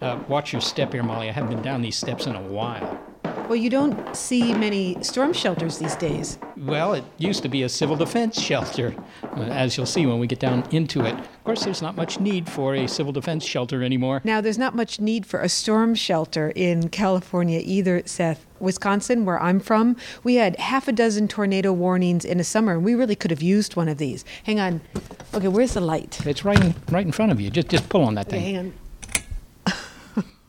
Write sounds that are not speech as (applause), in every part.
Uh, watch your step here, Molly. I haven't been down these steps in a while. Well, you don't see many storm shelters these days. Well, it used to be a civil defense (laughs) shelter, uh, as you'll see when we get down into it. Of course, there's not much need for a civil defense shelter anymore. Now, there's not much need for a storm shelter in California either, Seth. Wisconsin, where I'm from, we had half a dozen tornado warnings in a summer, and we really could have used one of these. Hang on. Okay, where's the light? It's right in, right in front of you. Just, just pull on that Okay, thing. hang on.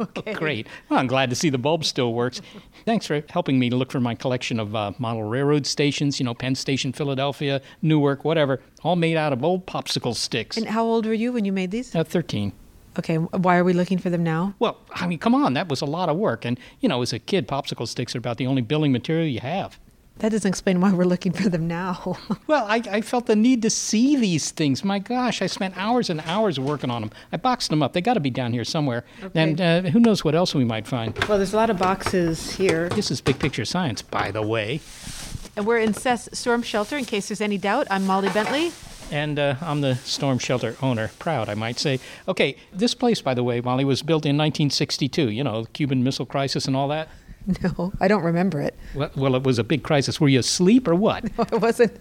Okay. (laughs) Great. Well, I'm glad to see the bulb still works. Thanks for helping me look for my collection of uh, model railroad stations, you know, Penn Station, Philadelphia, Newark, whatever, all made out of old popsicle sticks. And how old were you when you made these? Uh, 13. Okay, why are we looking for them now? Well, I mean, come on, that was a lot of work. And, you know, as a kid, popsicle sticks are about the only building material you have. That doesn't explain why we're looking for them now. (laughs) Well, I, I felt the need to see these things. My gosh, I spent hours and hours working on them. I boxed them up. They got to be down here somewhere. And uh, who knows what else we might find. well, there's a lot of boxes here. This is big picture science, by the way. And we're in Seth's storm shelter, in case there's any doubt. I'm Molly Bentley. And uh, I'm the storm shelter owner. Proud, I might say. Okay, this place, by the way, Molly, was built in 1962. You know, the Cuban Missile Crisis and all that. (laughs) No, I don't remember it. Well, well, it was a big crisis. Were you asleep or what? (laughs) No, I wasn't,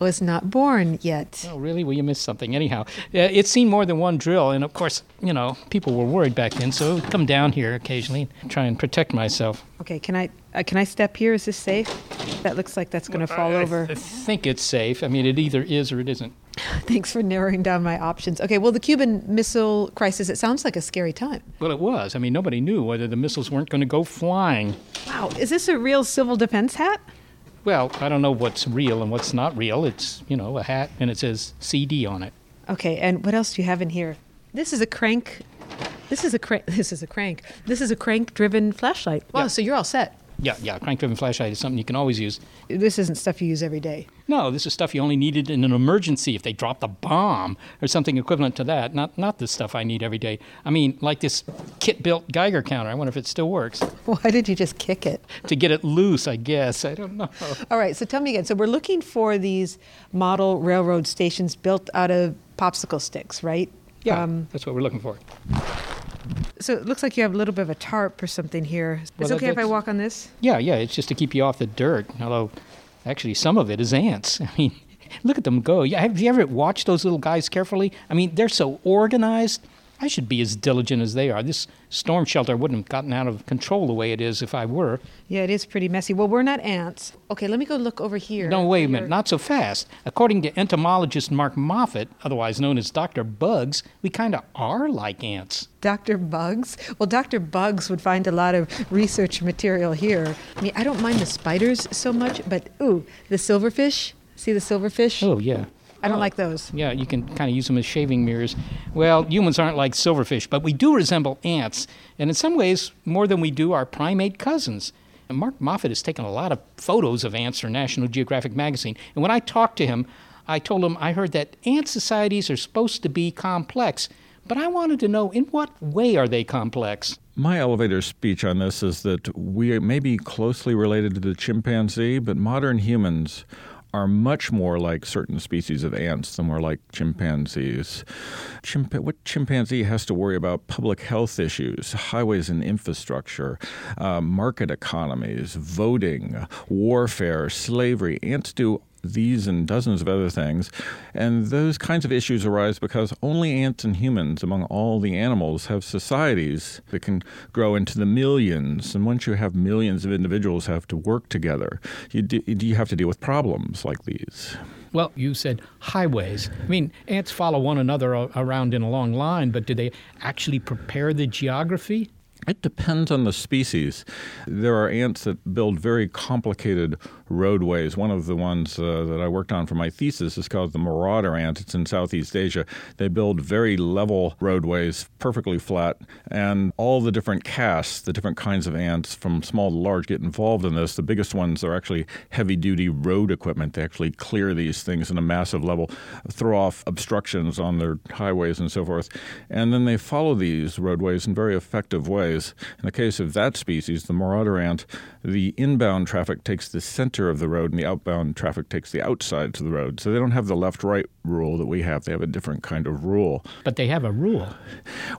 I was not born yet. Oh, really? Well, you missed something. Anyhow, uh, it's seen more than one drill, and of course, you know, people were worried back then, so I would come down here occasionally and try and protect myself. Okay, can I uh, can I step here? Is this safe? That looks like that's going to fall I- I- over. I think it's safe. I mean, it either is or it isn't. (laughs) Thanks for narrowing down my options. Okay, well, the Cuban Missile Crisis. It sounds like a scary time. Well, it was. I mean, nobody knew whether the missiles weren't going to go flying. Wow, is this a real civil defense hat? Well, I don't know what's real and what's not real. It's, you know, a hat and it says CD on it. Okay, and what else do you have in here? This is a crank. This is a crank. (laughs) This is a crank. This is a crank-driven flashlight. Wow, Yeah. so you're all set. Yeah, yeah, crank driven flashlight is something you can always use. This isn't stuff you use every day. No, this is stuff you only needed in an emergency if they dropped a bomb or something equivalent to that. Not not the stuff I need every day. I mean, like this kit built Geiger counter. I wonder if it still works. (laughs) Why did you just kick it? to get it loose, I guess. I don't know. All right, so tell me again. So we're looking for these model railroad stations built out of popsicle sticks, right? Yeah, Um, that's what we're looking for. So it looks like you have a little bit of a tarp or something here. Is Well, it okay if I walk on this? Yeah, yeah, it's just to keep you off the dirt. Although, actually, some of it is ants. (laughs) I mean, look at them go. Yeah, have you ever watched those little guys carefully? I mean, they're so organized. I should be as diligent as they are. This storm shelter wouldn't have gotten out of control the way it is if I were. Yeah, it is pretty messy. Well, we're not ants. Okay, let me go look over here. No, wait a minute, not so fast. According to entomologist Mark Moffett, otherwise known as Dr. Bugs, we kind of are like ants. Dr. Bugs? Well, Dr. Bugs would find a lot of research material here. I mean, I don't mind the spiders so much, but ooh, the silverfish. See the silverfish? Oh, yeah. I don't oh. like those. Yeah, you can kind of use them as shaving mirrors. Well, humans aren't like silverfish, but we do resemble ants, and in some ways, more than we do our primate cousins. And Mark Moffett has taken a lot of photos of ants for National Geographic magazine. And when I talked to him, I told him I heard that ant societies are supposed to be complex, but I wanted to know in what way are they complex? My elevator speech on this is that we may be closely related to the chimpanzee, but modern humans are much more like certain species of ants than we're like chimpanzees. Chimp- what chimpanzee has to worry about public health issues, highways and infrastructure, uh, market economies, voting, warfare, slavery? Ants do these and dozens of other things. And those kinds of issues arise because only ants and humans, among all the animals, have societies that can grow into the millions. And once you have millions of individuals have to work together, you, do, you have to deal with problems like these. Well, you said highways. I mean, ants follow one another around in a long line, but do they actually prepare the geography? It depends on the species. There are ants that build very complicated roadways. One of the ones uh, that I worked on for my thesis is called the marauder ant. It's in Southeast Asia. They build very level roadways, perfectly flat, and all the different castes, the different kinds of ants from small to large get involved in this. The biggest ones are actually heavy duty road equipment. They actually clear these things in a massive level, throw off obstructions on their highways and so forth. And then they follow these roadways in very effective ways. In the case of that species, the marauder ant, the inbound traffic takes the center of the road and the outbound traffic takes the outside to the road. So they don't have the left right rule that we have. They have a different kind of rule. But they have a rule.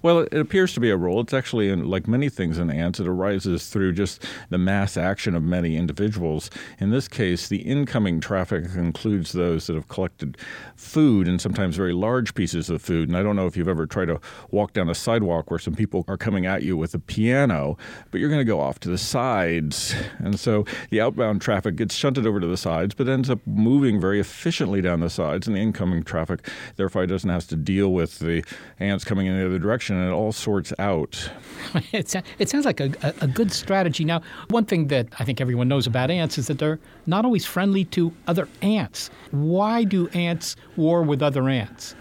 Well, it appears to be a rule. It's actually, in, like many things in ants, it arises through just the mass action of many individuals. In this case, the incoming traffic includes those that have collected food and sometimes very large pieces of food. And I don't know if you've ever tried to walk down a sidewalk where some people are coming at you with a piano, but you're going to go off to the sides. And so the outbound traffic gets shunted over to the sides, but ends up moving very efficiently down the sides, and the incoming traffic therefore it doesn't have to deal with the ants coming in the other direction, and it all sorts out. (laughs) it, it sounds like a, a good strategy. Now, one thing that I think everyone knows about ants is that they're not always friendly to other ants. Why do ants war with other ants?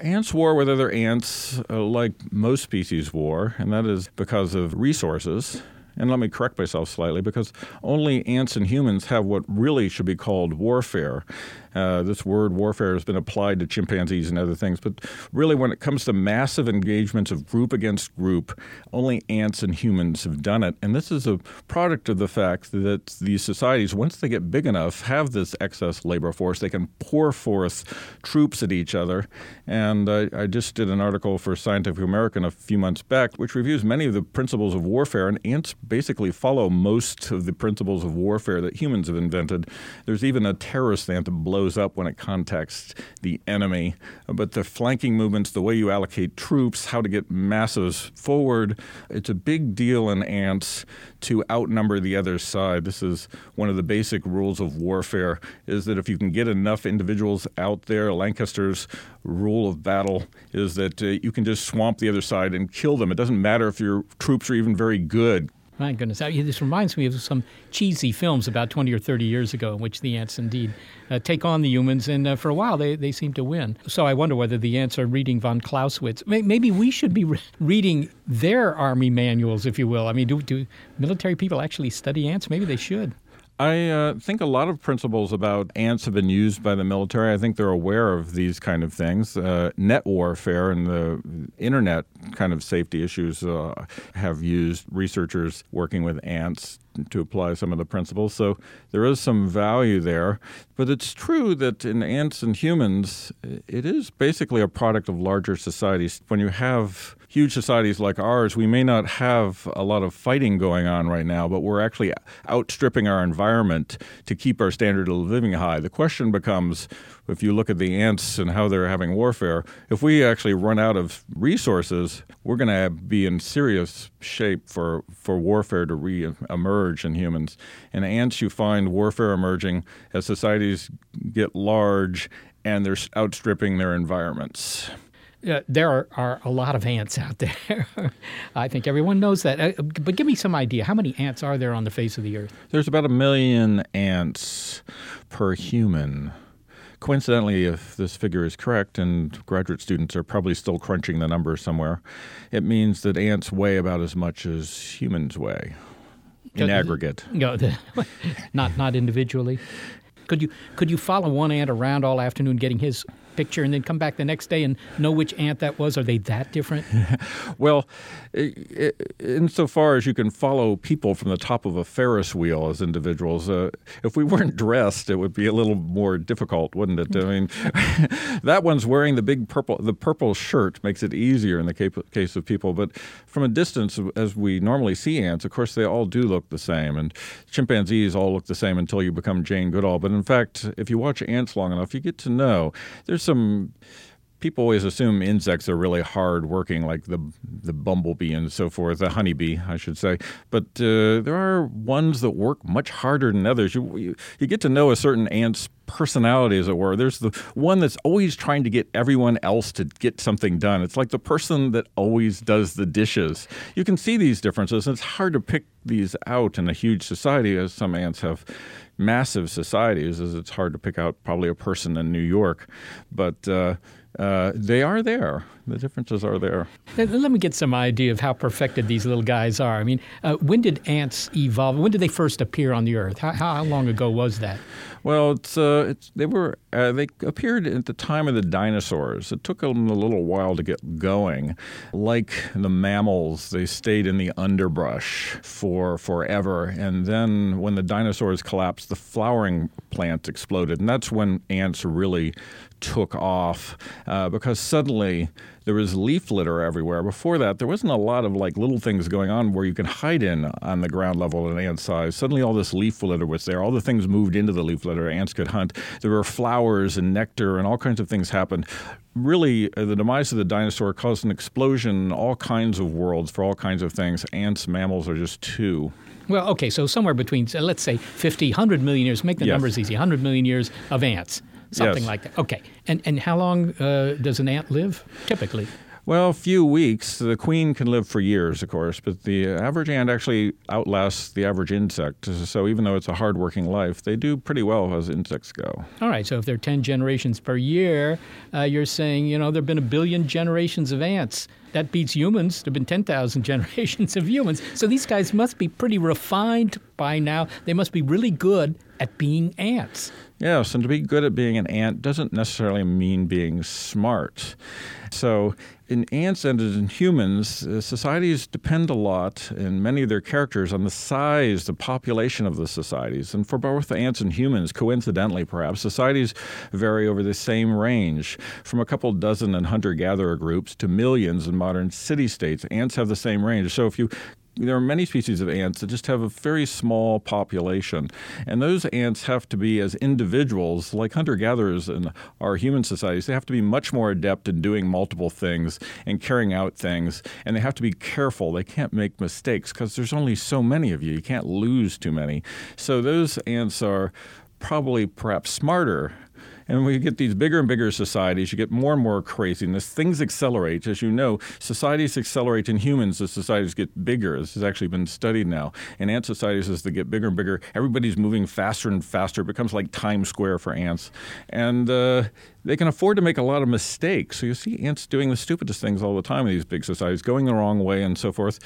Ants war with other ants uh, like most species war, and that is because of resources. And let me correct myself slightly because only ants and humans have what really should be called warfare. Uh, this word warfare has been applied to chimpanzees and other things, but really, when it comes to massive engagements of group against group, only ants and humans have done it. And this is a product of the fact that these societies, once they get big enough, have this excess labor force. They can pour forth troops at each other. And I, I just did an article for Scientific American a few months back, which reviews many of the principles of warfare. And ants basically follow most of the principles of warfare that humans have invented. There's even a terrorist ant that blows up when it contacts the enemy. But the flanking movements, the way you allocate troops, how to get masses forward, it's a big deal in ants to outnumber the other side. This is one of the basic rules of warfare is that if you can get enough individuals out there, Lanchester's rule of battle is that uh, you can just swamp the other side and kill them. It doesn't matter if your troops are even very good. My goodness, this reminds me of some cheesy films about 20 or 30 years ago in which the ants indeed uh, take on the humans, and uh, for a while they, they seem to win. So I wonder whether the ants are reading von Clausewitz. Maybe we should be re- reading their army manuals, if you will. I mean, do, do military people actually study ants? Maybe they should. I uh, think a lot of principles about ants have been used by the military. I think they're aware of these kind of things. Uh, net warfare and the internet kind of safety issues uh, have used researchers working with ants to apply some of the principles. So there is some value there. But it's true that in ants and humans, it is basically a product of larger societies. When you have huge societies like ours, we may not have a lot of fighting going on right now, but we're actually outstripping our environment to keep our standard of living high. The question becomes if you look at the ants and how they're having warfare, if we actually run out of resources, we're going to be in serious shape for, for warfare to re emerge in humans. In ants, you find warfare emerging as societies get large and they're outstripping their environments. Uh, there are, are, a lot of ants out there. (laughs) I think everyone knows that. Uh, but give me some idea. How many ants are there on the face of the earth? There's about a million ants per human. Coincidentally, if this figure is correct, and graduate students are probably still crunching the numbers somewhere, it means that ants weigh about as much as humans weigh in aggregate. No, (laughs) not not individually. Could you could you follow one ant around all afternoon getting his picture and then come back the next day and know which ant that was? Are they that different? (laughs) well, insofar as you can follow people from the top of a Ferris wheel as individuals, uh, if we weren't dressed, it would be a little more difficult, wouldn't it? I mean, (laughs) that one's wearing the big purple, the purple shirt makes it easier in the case of people. But from a distance, as we normally see ants, of course, they all do look the same, and chimpanzees all look the same until you become Jane Goodall. But in fact, if you watch ants long enough, you get to know there's some people always assume insects are really hard working, like the the bumblebee and so forth, the honeybee, I should say. But uh, there are ones that work much harder than others. You, you, you get to know a certain ant's personality, as it were. There's the one that's always trying to get everyone else to get something done. It's like the person that always does the dishes. You can see these differences, and it's hard to pick these out in a huge society, as some ants have massive societies, as it's hard to pick out probably a person in New York. But uh, uh, they are there. The differences are there. Let me get some idea of how perfected these little guys are. I mean, uh, when did ants evolve? When did they first appear on the Earth? How, how long ago was that? Well, it's, uh, it's they were uh, they appeared at the time of the dinosaurs. It took them a little while to get going. Like the mammals, they stayed in the underbrush for forever, and then when the dinosaurs collapsed, the flowering plants exploded, and that's when ants really took off uh, because suddenly there was leaf litter everywhere. Before that, there wasn't a lot of like little things going on where you can hide in on the ground level at an ant size. Suddenly, all this leaf litter was there. All the things moved into the leaf litter. Ants could hunt. There were flowers and nectar, and all kinds of things happened. Really, uh, the demise of the dinosaur caused an explosion in all kinds of worlds for all kinds of things. Ants, mammals are just two. Well, okay, so somewhere between, let's say, 50, 100 million years, make the yes. numbers easy, 100 million years of ants something yes. like that. Okay. And and how long uh, does an ant live typically? Well, a few weeks. The queen can live for years, of course, but the average ant actually outlasts the average insect. So even though it's a hard-working life, they do pretty well as insects go. All right. So if there are 10 generations per year, uh, you're saying, you know, there have been a billion generations of ants. That beats humans. There have been 10,000 (laughs) generations of humans. So these guys must be pretty refined by now. They must be really good at being ants. Yes, and to be good at being an ant doesn't necessarily mean being smart. So, in ants and in humans, uh, societies depend a lot in many of their characters on the size, the population of the societies. And for both ants and humans, coincidentally perhaps, societies vary over the same range. From a couple dozen in hunter gatherer groups to millions in modern city states, ants have the same range. So, if you there are many species of ants that just have a very small population. And those ants have to be, as individuals, like hunter gatherers in our human societies, they have to be much more adept in doing multiple things and carrying out things. And they have to be careful. They can't make mistakes because there's only so many of you. You can't lose too many. So those ants are probably perhaps smarter and when you get these bigger and bigger societies, you get more and more craziness. Things accelerate. As you know, societies accelerate in humans as societies get bigger. This has actually been studied now. In ant societies, as they get bigger and bigger, everybody's moving faster and faster. It becomes like Times Square for ants. And uh, they can afford to make a lot of mistakes. So you see ants doing the stupidest things all the time in these big societies, going the wrong way and so forth.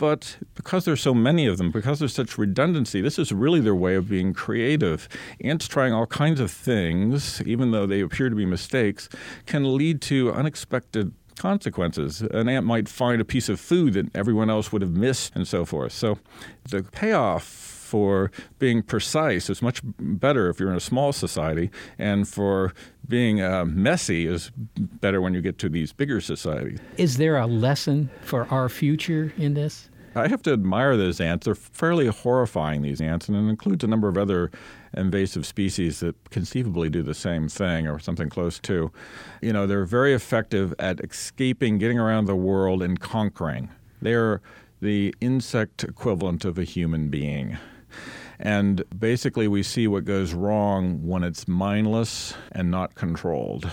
But because there's so many of them, because there's such redundancy, this is really their way of being creative. Ants trying all kinds of things, even though they appear to be mistakes, can lead to unexpected consequences. An ant might find a piece of food that everyone else would have missed, and so forth. So the payoff for being precise is much better if you're in a small society, and for being uh, messy is better when you get to these bigger societies. Is there a lesson for our future in this? I have to admire those ants. They're fairly horrifying, these ants, and it includes a number of other invasive species that conceivably do the same thing or something close to. You know, they're very effective at escaping, getting around the world, and conquering. They're the insect equivalent of a human being. And basically, we see what goes wrong when it's mindless and not controlled.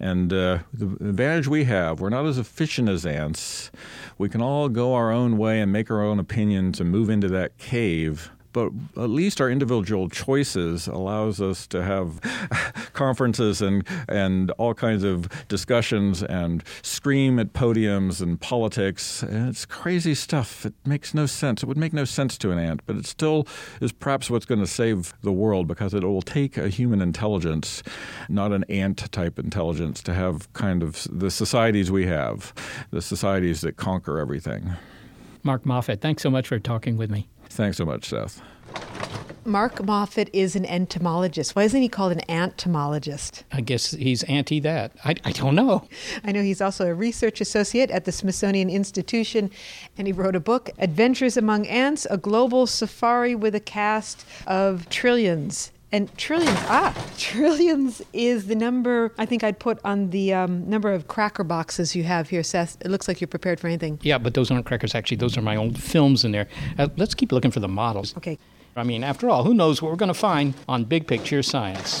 And uh, the advantage we have, we're not as efficient as ants. We can all go our own way and make our own opinions and move into that cave. But at least our individual choices allows us to have (laughs) conferences and and all kinds of discussions and scream at podiums and politics. And it's crazy stuff. It makes no sense. It would make no sense to an ant, but it still is perhaps what's going to save the world because it will take a human intelligence, not an ant type intelligence, to have kind of the societies we have, the societies that conquer everything. Mark Moffett, thanks so much for talking with me. Thanks so much, Seth. Mark Moffett is an entomologist. Why isn't he called an entomologist? I guess he's anti that. I, I don't know. I know he's also a research associate at the Smithsonian Institution, and he wrote a book, Adventures Among Ants A Global Safari with a Cast of Trillions. And trillions, ah, (laughs) trillions is the number I think I'd put on the um, number of cracker boxes you have here, Seth. It looks like you're prepared for anything. Yeah, but those aren't crackers. Actually, those are my old films in there. Uh, let's keep looking for the models. Okay. I mean, after all, who knows what we're going to find on Big Picture Science?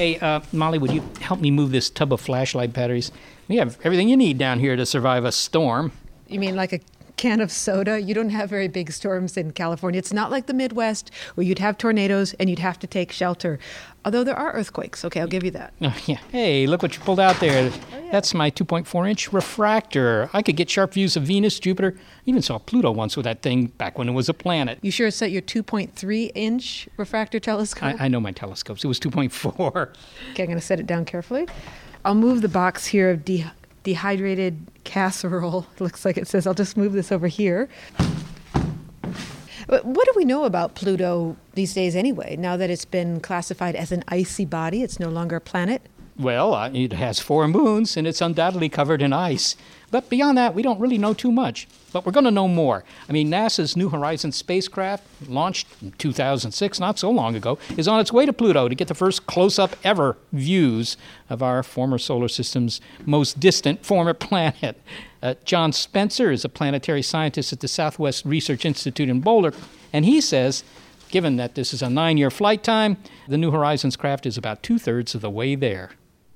Hey, uh, Molly, would you help me move this tub of flashlight batteries? We have everything you need down here to survive a storm. You mean like a can of soda? You don't have very big storms in California. It's not like the Midwest where you'd have tornadoes and you'd have to take shelter. Although there are earthquakes. Okay, I'll give you that. Oh, yeah. Hey, look what you pulled out there. Oh, yeah. That's my 2.4 inch refractor. I could get sharp views of Venus, Jupiter. I Even saw Pluto once with that thing back when it was a planet. You sure it's at your 2.3 inch refractor telescope? I, I know my telescopes. It was 2.4. Okay, I'm going to set it down carefully. I'll move the box here of de- dehydrated casserole. (laughs) Looks like it says, I'll just move this over here. What do we know about Pluto these days anyway, now that it's been classified as an icy body? It's no longer a planet? Well, uh, it has four moons and it's undoubtedly covered in ice. But beyond that, we don't really know too much. But we're going to know more. I mean, NASA's New Horizons spacecraft, launched in 2006, not so long ago, is on its way to Pluto to get the first close up ever views of our former solar system's most distant former planet. Uh, John Spencer is a planetary scientist at the Southwest Research Institute in Boulder, and he says given that this is a nine year flight time, the New Horizons craft is about two thirds of the way there.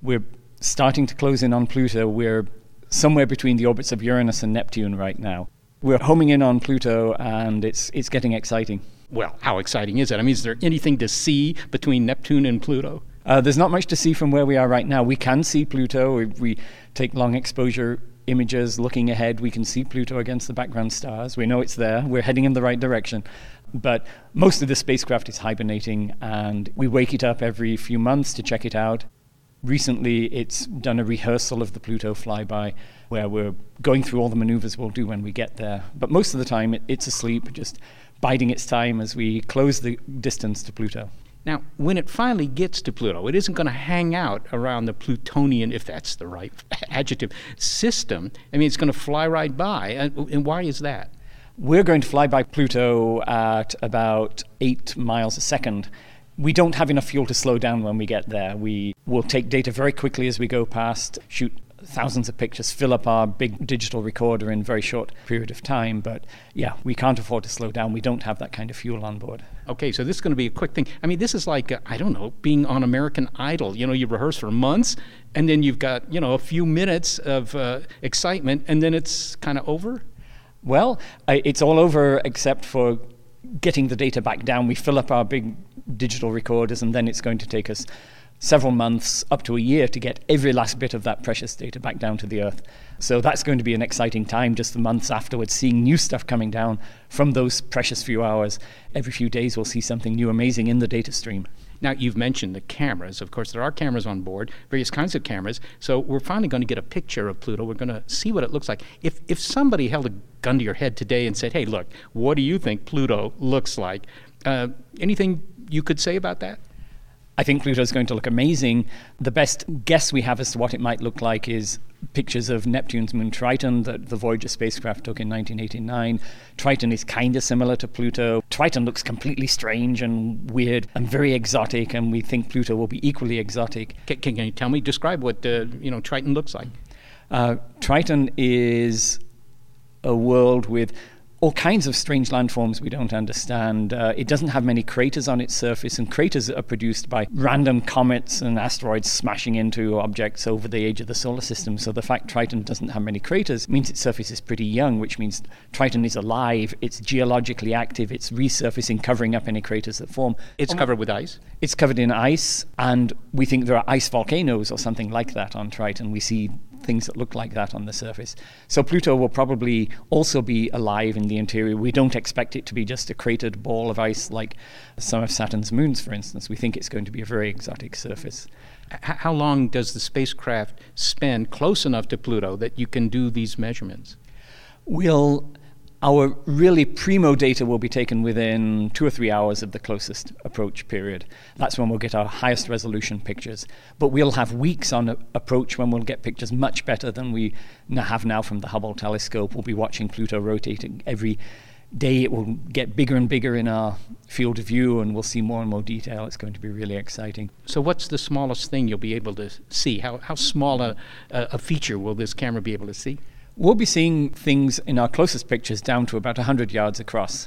We're starting to close in on Pluto. We're somewhere between the orbits of Uranus and Neptune right now. We're homing in on Pluto, and it's, it's getting exciting. Well, how exciting is it? I mean, is there anything to see between Neptune and Pluto? Uh, there's not much to see from where we are right now. We can see Pluto. If we take long exposure images looking ahead, we can see Pluto against the background stars. We know it's there. We're heading in the right direction. But most of the spacecraft is hibernating, and we wake it up every few months to check it out. Recently, it's done a rehearsal of the Pluto flyby where we're going through all the maneuvers we'll do when we get there. But most of the time, it, it's asleep, just biding its time as we close the distance to Pluto. Now, when it finally gets to Pluto, it isn't going to hang out around the Plutonian, if that's the right (laughs) adjective, system. I mean, it's going to fly right by. And, and why is that? We're going to fly by Pluto at about eight miles a second. We don't have enough fuel to slow down when we get there. We will take data very quickly as we go past, shoot thousands of pictures, fill up our big digital recorder in a very short period of time. But yeah, we can't afford to slow down. We don't have that kind of fuel on board. Okay, so this is going to be a quick thing. I mean, this is like, uh, I don't know, being on American Idol. You know, you rehearse for months, and then you've got, you know, a few minutes of uh, excitement, and then it's kind of over. Well, I, it's all over except for getting the data back down. We fill up our big digital recorders, and then it's going to take us several months, up to a year, to get every last bit of that precious data back down to the Earth. So that's going to be an exciting time just the months afterwards, seeing new stuff coming down from those precious few hours. Every few days, we'll see something new, amazing in the data stream. Now, you've mentioned the cameras. Of course, there are cameras on board, various kinds of cameras. So we're finally going to get a picture of Pluto. We're going to see what it looks like. If, if somebody held a gun to your head today and said, hey, look, what do you think Pluto looks like? Uh, anything you could say about that? I think Pluto is going to look amazing. The best guess we have as to what it might look like is pictures of Neptune's moon Triton that the Voyager spacecraft took in 1989. Triton is kind of similar to Pluto. Triton looks completely strange and weird and very exotic, and we think Pluto will be equally exotic. Can, can you tell me, describe what uh, you know Triton looks like? Uh, Triton is a world with all kinds of strange landforms we don't understand. Uh, it doesn't have many craters on its surface, and craters are produced by random comets and asteroids smashing into objects over the age of the solar system. So the fact Triton doesn't have many craters means its surface is pretty young, which means Triton is alive, it's geologically active, it's resurfacing, covering up any craters that form. It's um, covered with ice? It's covered in ice, and we think there are ice volcanoes or something like that on Triton. We see things that look like that on the surface. So Pluto will probably also be alive in the interior. We don't expect it to be just a cratered ball of ice like some of Saturn's moons, for instance. We think it's going to be a very exotic surface. How long does the spacecraft spend close enough to Pluto that you can do these measurements? We'll our really primo data will be taken within two or three hours of the closest approach period. That's when we'll get our highest resolution pictures. But we'll have weeks on approach when we'll get pictures much better than we have now from the Hubble telescope. We'll be watching Pluto rotating every day. It will get bigger and bigger in our field of view, and we'll see more and more detail. It's going to be really exciting. So, what's the smallest thing you'll be able to see? How, how small a, a feature will this camera be able to see? We'll be seeing things in our closest pictures down to about 100 yards across.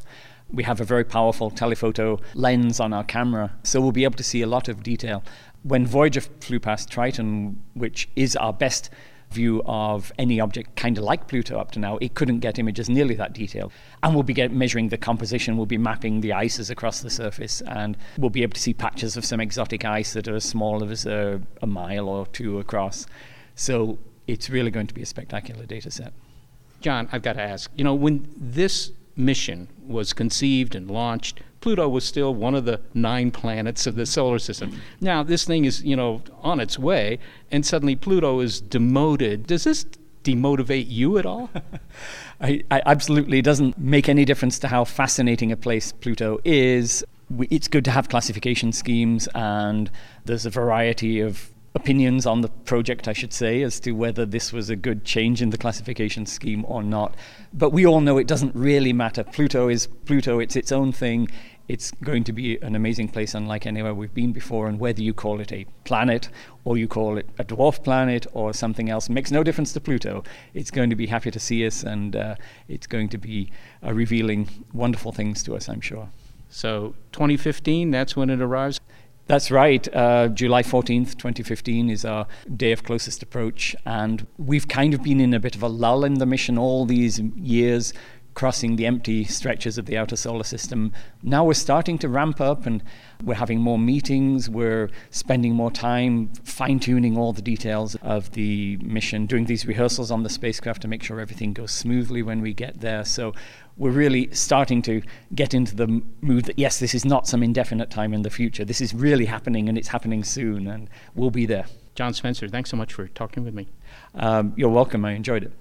We have a very powerful telephoto lens on our camera, so we'll be able to see a lot of detail. When Voyager flew past Triton, which is our best view of any object kind of like Pluto up to now, it couldn't get images nearly that detailed. And we'll be get, measuring the composition, we'll be mapping the ices across the surface, and we'll be able to see patches of some exotic ice that are as small as a, a mile or two across. So it's really going to be a spectacular data set. John, I've got to ask you know, when this mission was conceived and launched, Pluto was still one of the nine planets of the solar system. Now, this thing is, you know, on its way, and suddenly Pluto is demoted. Does this demotivate you at all? (laughs) I, I absolutely doesn't make any difference to how fascinating a place Pluto is. We, it's good to have classification schemes, and there's a variety of opinions on the project, I should say, as to whether this was a good change in the classification scheme or not. But we all know it doesn't really matter. Pluto is Pluto, it's its own thing. It's going to be an amazing place, unlike anywhere we've been before. And whether you call it a planet or you call it a dwarf planet or something else makes no difference to Pluto. It's going to be happy to see us and uh, it's going to be uh, revealing wonderful things to us, I'm sure. So, 2015, that's when it arrives? That's right. Uh, July 14th, 2015 is our day of closest approach. And we've kind of been in a bit of a lull in the mission all these years, crossing the empty stretches of the outer solar system. Now we're starting to ramp up and we're having more meetings. We're spending more time fine tuning all the details of the mission, doing these rehearsals on the spacecraft to make sure everything goes smoothly when we get there. So we're really starting to get into the mood that yes, this is not some indefinite time in the future. This is really happening and it's happening soon, and we'll be there. John Spencer, thanks so much for talking with me. Um, you're welcome. I enjoyed it.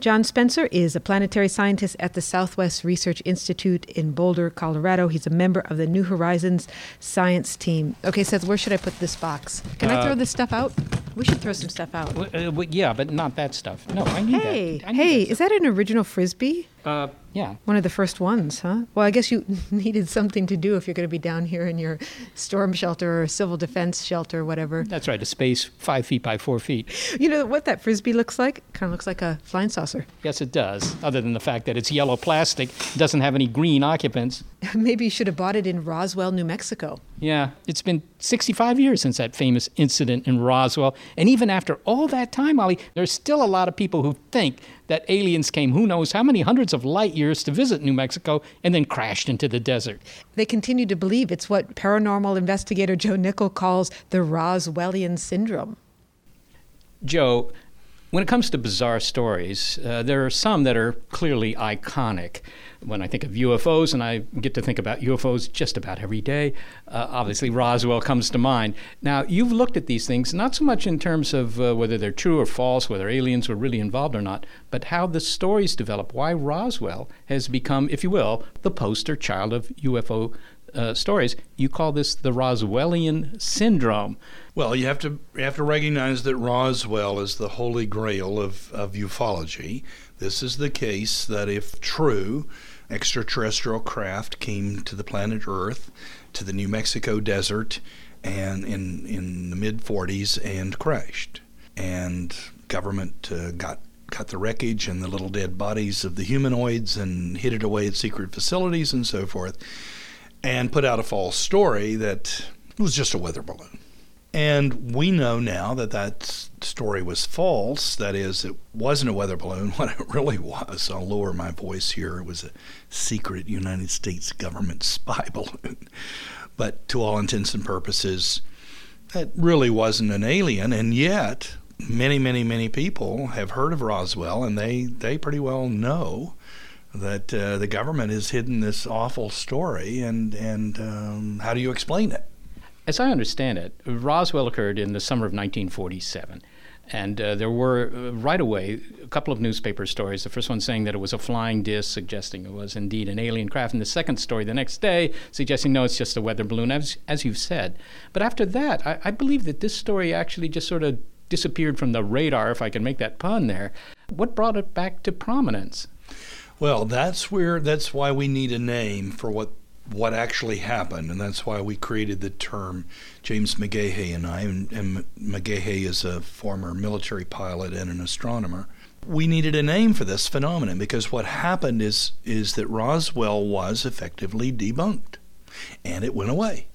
John Spencer is a planetary scientist at the Southwest Research Institute in Boulder, Colorado. He's a member of the New Horizons science team. Okay, Seth, where should I put this box? Can uh, I throw this stuff out? We should throw some stuff out. Uh, yeah, but not that stuff. No, I need hey, that. Hey, hey, is that an original frisbee? Uh, yeah. One of the first ones, huh? Well, I guess you (laughs) needed something to do if you're going to be down here in your storm shelter or civil defense shelter or whatever. That's right, a space five feet by four feet. You know what that frisbee looks like? Kind of looks like a flying saucer. Yes, it does, other than the fact that it's yellow plastic, doesn't have any green occupants. (laughs) Maybe you should have bought it in Roswell, New Mexico. Yeah, it's been 65 years since that famous incident in Roswell. And even after all that time, Molly, there's still a lot of people who think that aliens came who knows how many hundreds of light years to visit New Mexico and then crashed into the desert. They continue to believe it's what paranormal investigator Joe Nickell calls the Roswellian syndrome. Joe, when it comes to bizarre stories, uh, there are some that are clearly iconic when I think of UFOs, and I get to think about UFOs just about every day, uh, obviously Roswell comes to mind. Now, you've looked at these things not so much in terms of uh, whether they're true or false, whether aliens were really involved or not, but how the stories develop, why Roswell has become, if you will, the poster child of UFO uh, stories. You call this the Roswellian syndrome. Well, you have to you have to recognize that Roswell is the holy grail of, of ufology. This is the case that if true, extraterrestrial craft came to the planet Earth, to the New Mexico desert, and in in the mid 40s and crashed, and government uh, got got the wreckage and the little dead bodies of the humanoids and hid it away at secret facilities and so forth, and put out a false story that it was just a weather balloon. And we know now that that story was false. That is, it wasn't a weather balloon. (laughs) What it really was, I'll lower my voice here, it was a secret United States government spy (laughs) balloon. But to all intents and purposes, that really wasn't an alien. And yet, many, many, many people have heard of Roswell, and they, they pretty well know that uh, the government has hidden this awful story. And, and um, how do you explain it? As I understand it, Roswell occurred in the summer of 1947. And uh, there were uh, right away a couple of newspaper stories. The first one saying that it was a flying disc, suggesting it was indeed an alien craft. And the second story the next day suggesting no, it's just a weather balloon, as, as you've said. But after that, I, I believe that this story actually just sort of disappeared from the radar, if I can make that pun there. What brought it back to prominence? Well, that's where that's why we need a name for what what actually happened, and that's why we created the term. James McGaha and I, and, and McGaha is a former military pilot and an astronomer. We needed a name for this phenomenon because what happened is is that Roswell was effectively debunked, and it went away.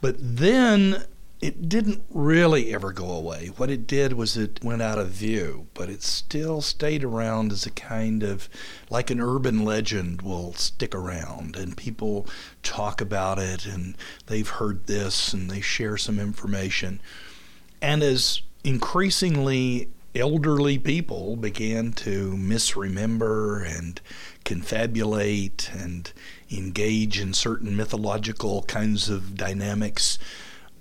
But then it didn't really ever go away. What it did was it went out of view, but it still stayed around as a kind of like an urban legend will stick around, and people talk about it, and they've heard this, and they share some information. And as increasingly elderly people began to misremember and confabulate and engage in certain mythological kinds of dynamics,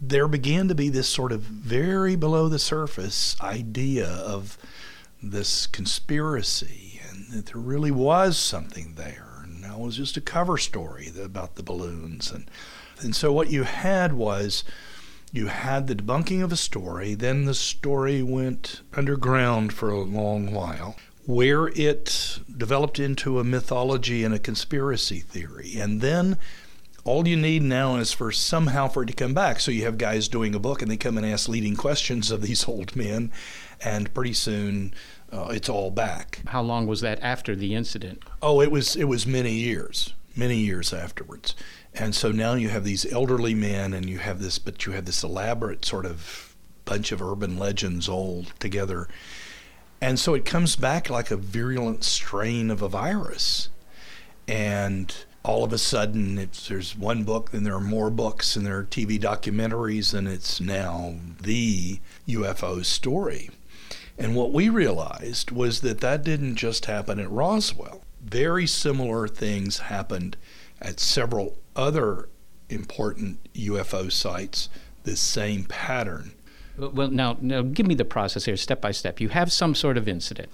there began to be this sort of very below the surface idea of this conspiracy and that there really was something there. And that was just a cover story about the balloons. And and so what you had was you had the debunking of a story then the story went underground for a long while where it developed into a mythology and a conspiracy theory. And then all you need now is for somehow for it to come back. So you have guys doing a book and they come and ask leading questions of these (laughs) old men, and pretty soon uh, it's all back. How long was that after the incident? Oh, it was it was many years, many years afterwards. And so now you have these elderly men, and you have this, but you have this elaborate sort of bunch of urban legends all together. And so it comes back like a virulent strain of a virus. And all of a sudden there's one book then there are more books and there are tv documentaries and it's now the ufo story. And what we realized was that that didn't just happen at roswell. Very similar things happened at several other important ufo sites this same pattern. Well now, now give me the process here step by step. You have some sort of incident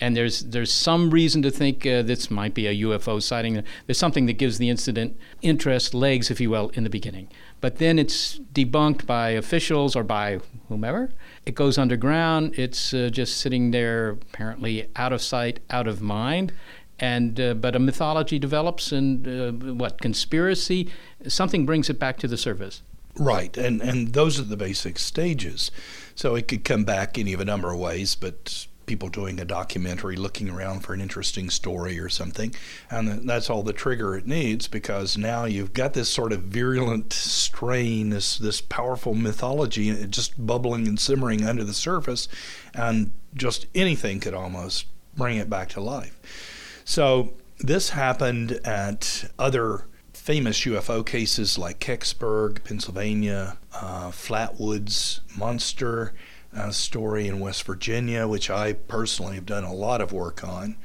and there's there's some reason to think uh, this might be a UFO sighting. There's something that gives the incident interest, legs, if you will, in the beginning. But then it's debunked by officials or by whomever. It goes underground. It's uh, just sitting there, apparently out of sight, out of mind. And uh, but a mythology develops, and uh, what conspiracy? Something brings it back to the surface. Right, and and those are the basic stages. So it could come back any of a number of ways, but people doing a documentary looking around for an interesting story or something. And that's all the trigger it needs because now you've got this sort of virulent strain, this, this powerful mythology uh, just bubbling and simmering under the surface. And just anything could almost bring it back to life. So this happened at other famous UFO cases like Kecksburg, Pennsylvania, uh, Flatwoods, Monster uh, story in West Virginia, which I personally have done a lot of work on.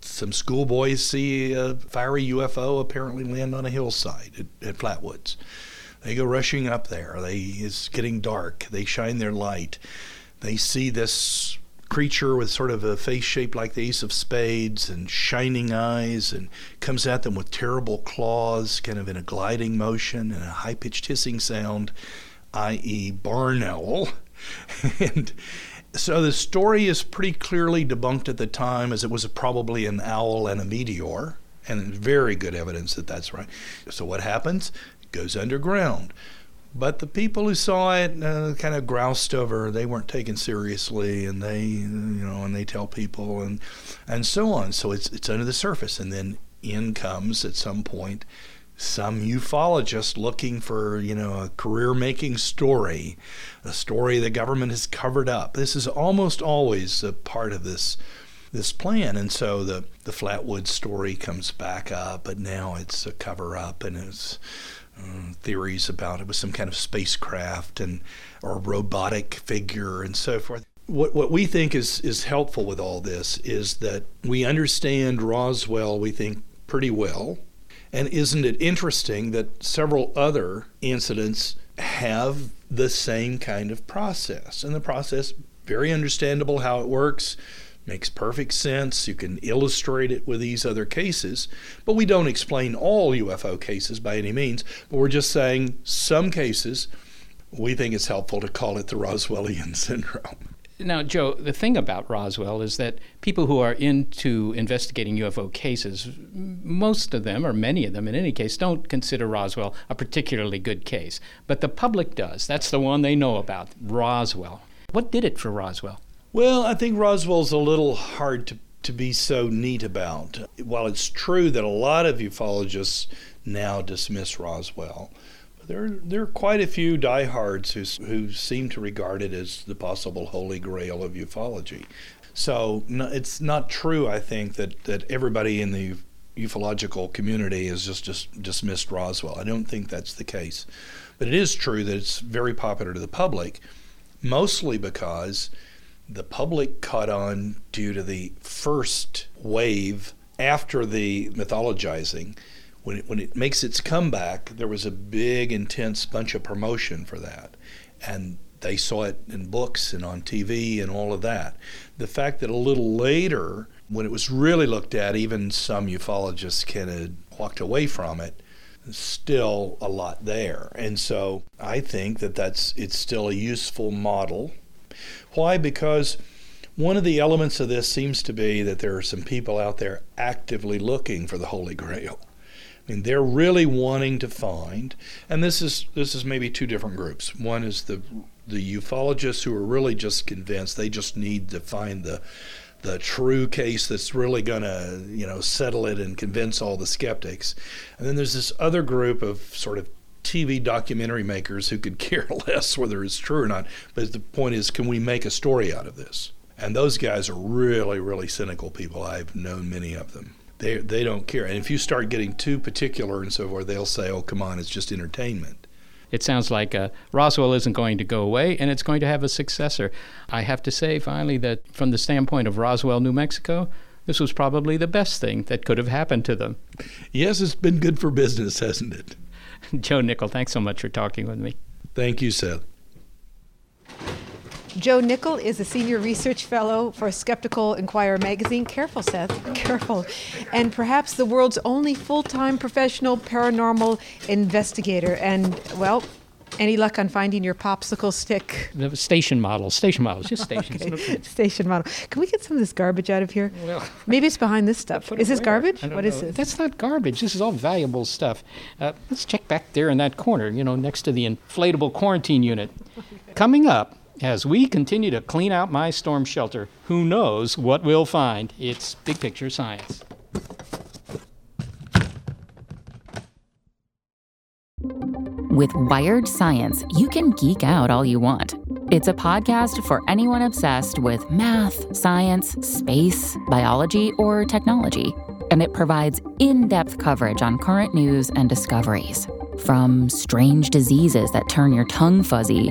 Some schoolboys see a fiery UFO apparently land on a hillside at, at Flatwoods. They go rushing up there. They it's getting dark. They shine their light. They see this creature with sort of a face shaped like the ace of spades and shining eyes and comes at them with terrible claws, kind of in a gliding motion and a high pitched hissing sound, i.e., barn owl. (laughs) and so the story is pretty clearly debunked at the time as it was probably an owl and a meteor, and very good evidence that that's right. So what happens? It goes underground. But the people who saw it uh, kind of groused over. They weren't taken seriously, and they, you know, and they tell people, and and so on. So it's it's under the surface, and then in comes at some point some ufologist looking for, you know, a career making story, a story the government has covered up. This is almost always a part of this this plan. And so the, the Flatwood story comes back up, but now it's a cover up and it's uh, theories about it was some kind of spacecraft and or robotic figure and so forth. What, what we think is, is helpful with all this is that we understand Roswell, we think, pretty well and isn't it interesting that several other incidents have the same kind of process? And the process, very understandable how it works, makes perfect sense. You can illustrate it with these other cases, but we don't explain all UFO cases by any means. But we're just saying some cases we think it's helpful to call it the Roswellian (laughs) syndrome. Now, Joe, the thing about Roswell is that people who are into investigating UFO cases, most of them, or many of them in any case, don't consider Roswell a particularly good case. But the public does. That's the one they know about Roswell. What did it for Roswell? Well, I think Roswell's a little hard to, to be so neat about. While it's true that a lot of ufologists now dismiss Roswell, there there are quite a few diehards who who seem to regard it as the possible holy grail of ufology. So no, it's not true, I think, that that everybody in the ufological community has just, just dismissed Roswell. I don't think that's the case, but it is true that it's very popular to the public, mostly because the public caught on due to the first wave after the mythologizing when it, when it makes its comeback, there was a big, intense bunch of promotion for that. And they saw it in books and on TV and all of that. The fact that a little later, when it was really looked at, even some ufologists kind of walked away from it, still a lot there. And so I think that that's it's still a useful model. Why? Because one of the elements of this seems to be that there are some people out there actively looking for the Holy Grail. Mean, they're really wanting to find, and this is this is maybe two different groups. One is the the ufologists who are really just convinced they just need to find the the true case that's really going to you know settle it and convince all the skeptics. And then there's this other group of sort of TV documentary makers who could (laughs) care less whether it's true or not. But the point is, can we make a story out of this? And those guys are really, really cynical people. I've known many of them they they don't care. And if you start getting too particular and so forth, they'll say, "Oh, come on, it's just entertainment." It sounds like uh, Roswell isn't going to go away, and it's going to have a successor. I have to say, finally, that from the standpoint of Roswell, New Mexico, this was probably the best thing that could have happened to them. Yes, it's been good for business, hasn't it? (laughs) Joe Nickell, thanks so much for talking with me. Thank you, Seth. Joe Nickell is a senior research fellow for Skeptical Inquirer magazine. Careful, Seth, (laughs) careful. And perhaps the world's only full time professional paranormal investigator. And, well, any luck on finding your popsicle stick? The station model, station models, just (laughs) stations. okay. Station model. Can we get some of this garbage out of here? Well, (laughs) maybe it's behind this stuff. Is this garbage? What know. is this? That's not garbage. This is all valuable stuff. Uh, let's check back there in that corner. You know, next to the inflatable quarantine unit. Coming up, as we continue to clean out my storm shelter, who knows what we'll find? It's big picture science. With Wired Science, you can geek out all you want. It's a podcast for anyone obsessed with math, science, space, biology, or technology. And it provides in depth coverage on current news and discoveries. From strange diseases that turn your tongue fuzzy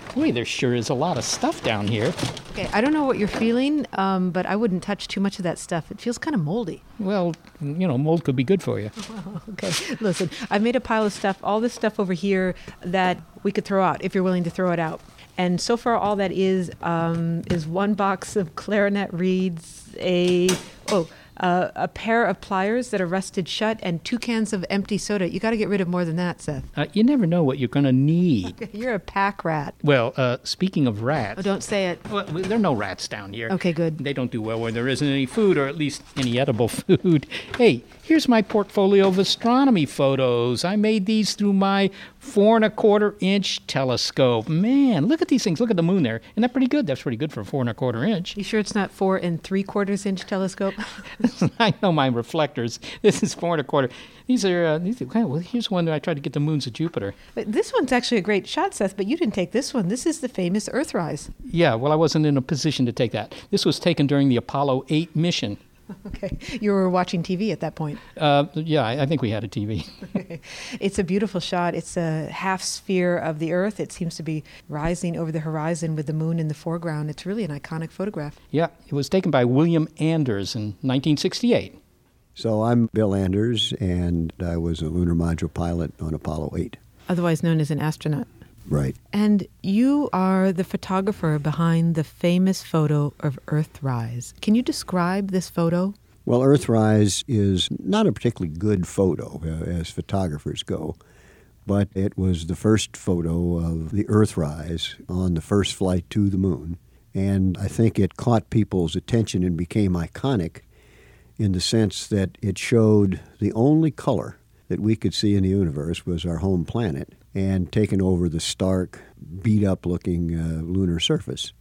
Boy, there sure is a lot of stuff down here. Okay, I don't know what you're feeling, um, but I wouldn't touch too much of that stuff. It feels kind of moldy. Well, you know, mold could be good for you. (laughs) okay, listen, I've made a pile of stuff, all this stuff over here that we could throw out if you're willing to throw it out. And so far, all that is um, is one box of clarinet reeds, a oh, uh, a pair of pliers that are rusted shut, and two cans of empty soda. You got to get rid of more than that, Seth. Uh, you never know what you're going to need. (laughs) You're a pack rat. Well, uh, speaking of rats. Oh, don't say it. Well, there are no rats down here. Okay, good. They don't do well where there isn't any food, or at least any edible (laughs) food. Hey, here's my portfolio of astronomy photos. I made these through my four and a quarter inch telescope. Man, look at these things. Look at the moon there. Isn't that pretty good? That's pretty good for a four and a quarter inch. You sure it's not four and three quarters inch telescope? (laughs) I know my reflectors. This is four and a quarter. These are, uh, these are well, here's one that I tried to get the moons of Jupiter. But this one's actually a great shot, Seth, but you didn't take this one. This is the famous Earthrise. Yeah, well, I wasn't in a position to take that. This was taken during the Apollo 8 mission. (laughs) Okay, you were watching TV at that point. Uh, yeah, I, I think we had a TV. okay. (laughs) (laughs) it's a beautiful shot. It's a half sphere of the Earth. It seems to be rising over the horizon with the moon in the foreground. It's really an iconic photograph. Yeah, it was taken by William Anders in 1968. So I'm Bill Anders, and I was a lunar module pilot on Apollo 8. Otherwise known as an astronaut. Right. And you are the photographer behind the famous photo of Earthrise. Can you describe this photo? Well, Earthrise is not a particularly good photo uh, as photographers go, but it was the first photo of the Earthrise on the first flight to the moon. And I think it caught people's attention and became iconic in the sense that it showed the only color that we could see in the universe was our home planet and taken over the stark, beat up looking uh, lunar surface.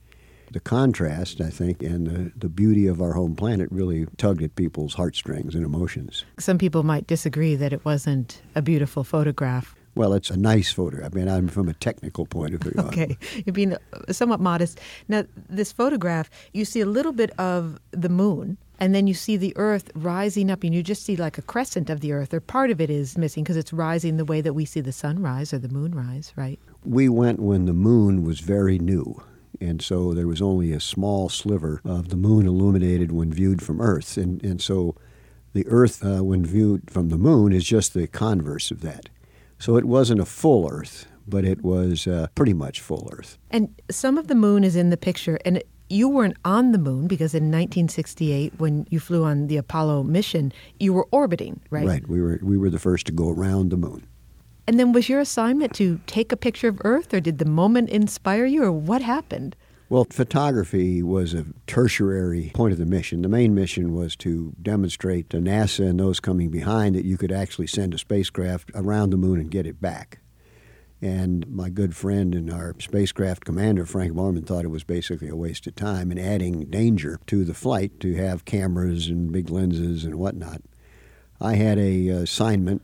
The contrast, I think, and the, the beauty of our home planet really tugged at people's heartstrings and emotions. Some people might disagree that it wasn't a beautiful photograph. Well, it's a nice photo. I mean, I'm from a technical point of view. (laughs) okay, you're being somewhat modest. Now, this photograph, you see a little bit of the moon, and then you see the Earth rising up, and you just see like a crescent of the Earth, or part of it is missing because it's rising the way that we see the sun rise or the moon rise, right? We went when the moon was very new. And so there was only a small sliver of the moon illuminated when viewed from Earth. And, and so the Earth, uh, when viewed from the moon, is just the converse of that. So it wasn't a full Earth, but it was uh, pretty much full Earth. And some of the moon is in the picture. And it, you weren't on the moon because in 1968, when you flew on the Apollo mission, you were orbiting, right? Right. We were we were the first to go around the moon. And then was your assignment to take a picture of Earth, or did the moment inspire you, or what happened? Well, photography was a tertiary point of the mission. The main mission was to demonstrate to NASA and those coming behind that you could actually send a spacecraft around the moon and get it back. And my good friend and our spacecraft commander, Frank Borman, thought it was basically a waste of time and adding danger to the flight to have cameras and big lenses and whatnot. I had a assignment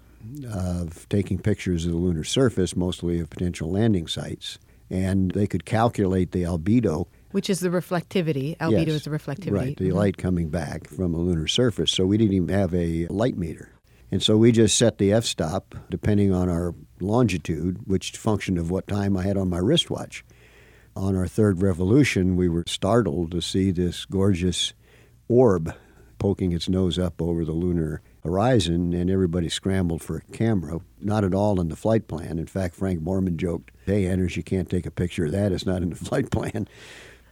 of taking pictures of the lunar surface, mostly of potential landing sites, and they could calculate the albedo. Which is the reflectivity. Albedo yes, is the reflectivity. Right, the mm-hmm. light coming back from a lunar surface. So we didn't even have a light meter. And so we just set the f stop depending on our longitude, which function of what time I had on my wristwatch. On our third revolution, we were startled to see this gorgeous orb poking its nose up over the lunar horizon, and everybody scrambled for a camera. Not at all in the flight plan. In fact, Frank Borman joked, Hey, Anders, you can't take a picture of that. It's not in the (laughs) flight plan.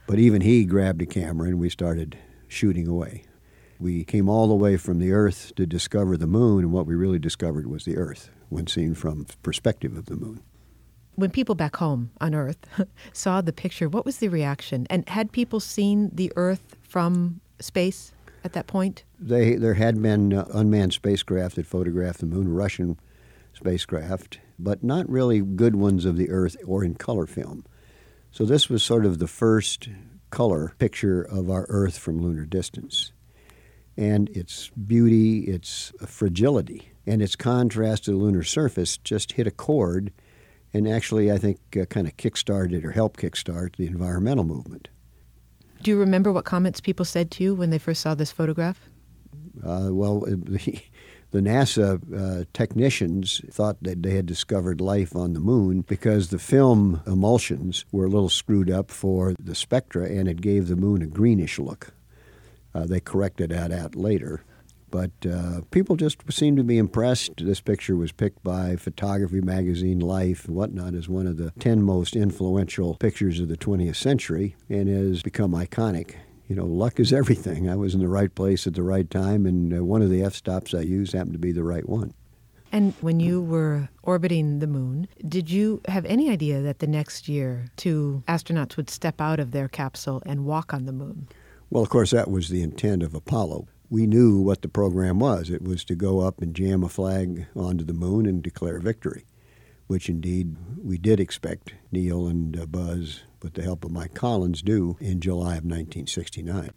But even he grabbed a camera and we started shooting away. We came all the way from the Earth to discover the moon, and what we really discovered was the Earth when seen from perspective of the moon. When people back home on Earth (laughs) saw the picture, what was the reaction? And had people seen the Earth from space at that point? They, there had been uh, unmanned spacecraft that photographed the moon, Russian spacecraft, but not really good ones of the Earth or in color film. So this was sort of the first color picture of our Earth from lunar distance. And its beauty, its fragility, and its contrast to the lunar surface just hit a chord and actually, I think, uh, kind of kickstarted or helped kickstart the environmental movement. Do you remember what comments people said to you when they first saw this photograph? Uh, well, the, (laughs) the NASA uh, technicians thought that they had discovered life on the moon because the film emulsions were a little screwed up for the spectra and it gave the moon a greenish look. Uh, they corrected that out later. But uh, people just seemed to be impressed. This picture was picked by Photography Magazine Life and whatnot as one of the 10 most influential pictures of the 20th century and has become iconic. You know, luck is (laughs) everything. I was in the right place at the right time, and uh, one of the f stops I used happened to be the right one. And when you were orbiting the moon, did you have any idea that the next year two astronauts would step out of their capsule and walk on the moon? Well, of course, that was the intent of Apollo. We knew what the program was. It was to go up and jam a flag onto the moon and declare victory, which indeed we did expect Neil and uh, Buzz, with the help of Mike Collins, do in July of 1969.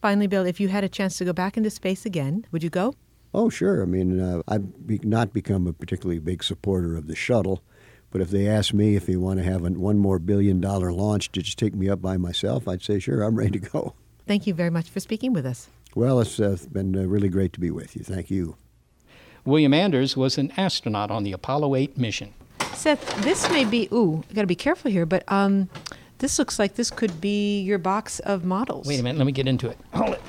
Finally, Bill, if you had a chance to go back into space again, would you go? Oh, sure. I mean, uh, I've be- not become a particularly big supporter of the shuttle, but if they asked me if they want to have a, one more billion dollar launch to just take me up by myself, I'd say, sure, I'm ready to go. Thank you very much for speaking with us. Well, it's uh, been uh, really great to be with you. Thank you. William Anders was an astronaut on the Apollo 8 mission. Seth, this may be, ooh, I got to be careful here, but um, this looks like this could be your box of models. Wait a minute, let me get into it. Hold it.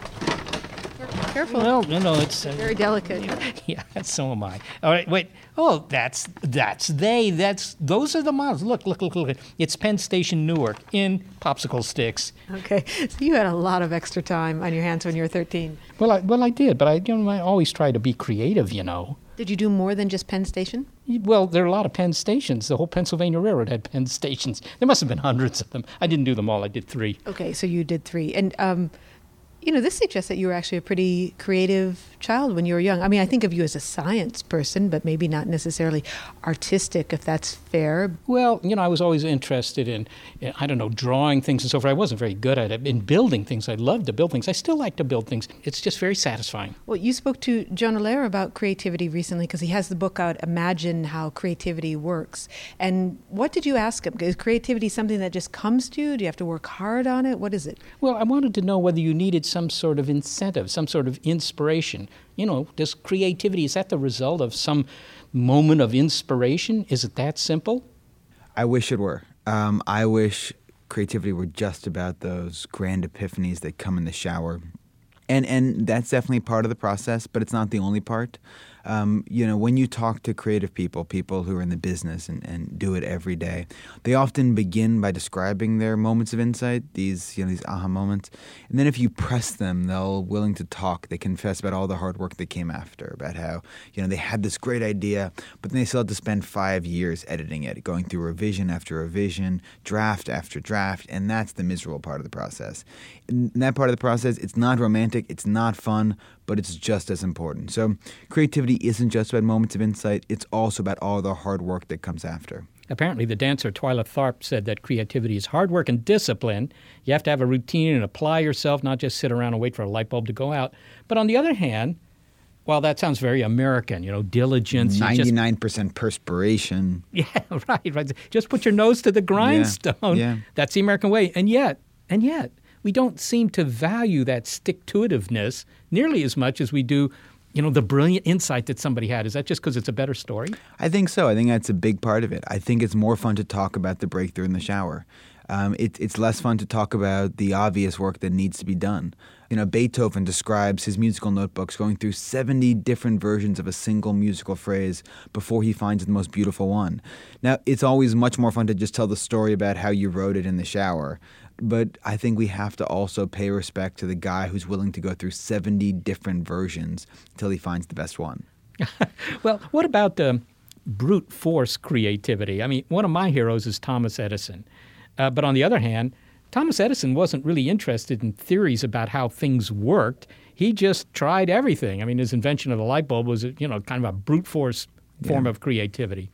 Careful. Well, no, no, it's uh, Very delicate. (laughs) yeah, so am I. All right, wait. Oh, that's that's they. That's those are the models. Look, look, look, look. It's Penn Station, Newark, in popsicle sticks. Okay, so you had a lot of extra time on your hands when you were 13. Well, I, well, I did, but I, you know, I always try to be creative. You know. Did you do more than just Penn Station? Well, there are a lot of Penn stations. The whole Pennsylvania Railroad had Penn stations. There must have been hundreds of them. I didn't do them all. I did three. Okay, so you did three. And, um, you know, this suggests that you were actually a pretty creative child when you were young. I mean, I think of you as a science person, but maybe not necessarily artistic, if that's fair. Well, you know, I was always interested in, in, I don't know, drawing things and so forth. I wasn't very good at it. In building things, I love to build things. I still like to build things. It's just very satisfying. Well, you spoke to Jonah Lehrer about creativity recently because he has the book out, Imagine How Creativity Works. And what did you ask him? Is creativity something that just comes to you? Do you have to work hard on it? What is it? Well, I wanted to know whether you needed some sort of incentive, some sort of inspiration. You know, does creativity, is that the result of some moment of inspiration? Is it that simple? I wish it were. Um, I wish creativity were just about those grand epiphanies that come in the shower. And, and that's definitely part of the process, but it's not the only part. Um, you know, when you talk to creative people, people who are in the business and, and do it every day, they often begin by describing their moments of insight, these you know these aha moments, and then if you press them, they'll willing to talk. They confess about all the hard work that came after, about how you know they had this great idea, but then they still had to spend five years editing it, going through revision after revision, draft after draft, and that's the miserable part of the process. In that part of the process, it's not romantic, it's not fun, but it's just as important. So creativity isn't just about moments of insight, it's also about all the hard work that comes after. Apparently, the dancer Twyla Tharp said that creativity is hard work and discipline. You have to have a routine and apply yourself, not just sit around and wait for a light bulb to go out. But on the other hand, well, that sounds very American, you know, diligence. Ninety-nine percent perspiration. (laughs) Yeah, right, right. Just put your nose to the grindstone. yeah. That's the American way. And yet, and yet, we don't seem to value that stick-to-itiveness nearly as much as we do you know the brilliant insight that somebody had. Is that just because it's a better story? I think so. I think that's a big part of it. I think it's more fun to talk about the breakthrough in the shower. Um, it, it's less fun to talk about the obvious work that needs to be done. You know beethoven describes his musical notebooks going through 70 different versions of a single musical phrase before he finds the most beautiful one. Now it's always much more fun to just tell the story about how you wrote it in the shower but I think we have to also pay respect to the guy who's willing to go through 70 different versions until he finds the best one. (laughs) well, what about the brute force creativity? I mean, one of my heroes is Thomas Edison. Uh, but on the other hand, Thomas Edison wasn't really interested in theories about how things worked. He just tried everything. I mean, his invention of the light bulb was, you know, kind of a brute force form Yeah. of creativity.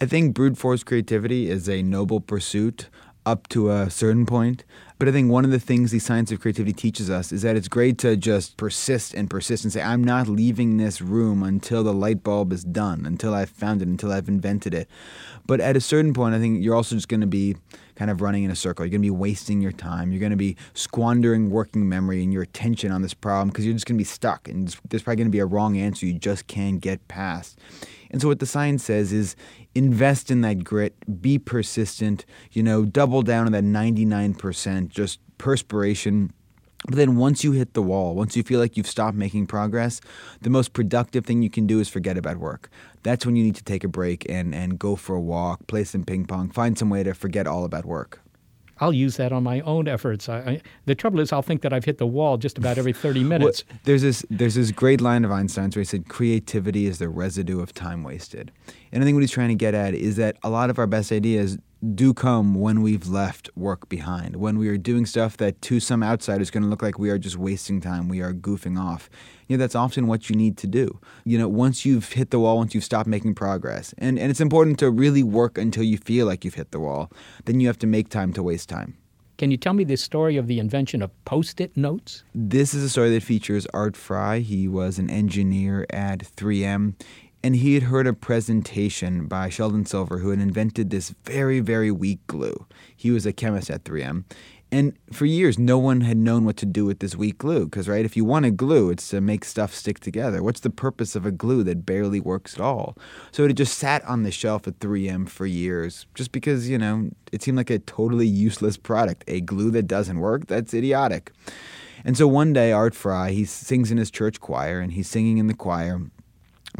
I think brute force creativity is a noble pursuit. Up to a certain point. But I think one of the things the science of creativity teaches us is that it's great to just persist and persist and say, I'm not leaving this room until the light bulb is done, until I've found it, until I've invented it. But at a certain point, I think you're also just going to be kind of running in a circle. You're going to be wasting your time. You're going to be squandering working memory and your attention on this problem because you're just going to be stuck. And there's probably going to be a wrong answer you just can't get past. And so what the science says is invest in that grit, be persistent, you know, double down on that 99%, just perspiration. But then once you hit the wall, once you feel like you've stopped making progress, the most productive thing you can do is forget about work. That's when you need to take a break and, and go for a walk, play some ping pong, find some way to forget all about work. I'll use that on my own efforts. I, I, the trouble is, I'll think that I've hit the wall just about every 30 minutes. well, there's this there's this great line of Einstein's where he said, "Creativity is the residue of time wasted." And I think what he's trying to get at is that a lot of our best ideas do come when we've left work behind, when we are doing stuff that to some outside is going to look like we are just wasting time, we are goofing off. You know, that's often what you need to do. You know, once you've hit the wall, once you've stopped making progress, and, and it's important to really work until you feel like you've hit the wall, then you have to make time to waste time. Can you tell me the story of the invention of post it notes? This is a story that features Art Fry. He was an engineer at 3M and he had heard a presentation by Sheldon Silver, who had invented this very, very weak glue. He was a chemist at 3M. And for years, no one had known what to do with this weak glue. Because, right, if you want a glue, it's to make stuff stick together. What's the purpose of a glue that barely works at all? So it just sat on the shelf at 3M for years, just because, you know, it seemed like a totally useless product. A glue that doesn't work? That's idiotic. And so one day, Art Fry, he sings in his church choir, and he's singing in the choir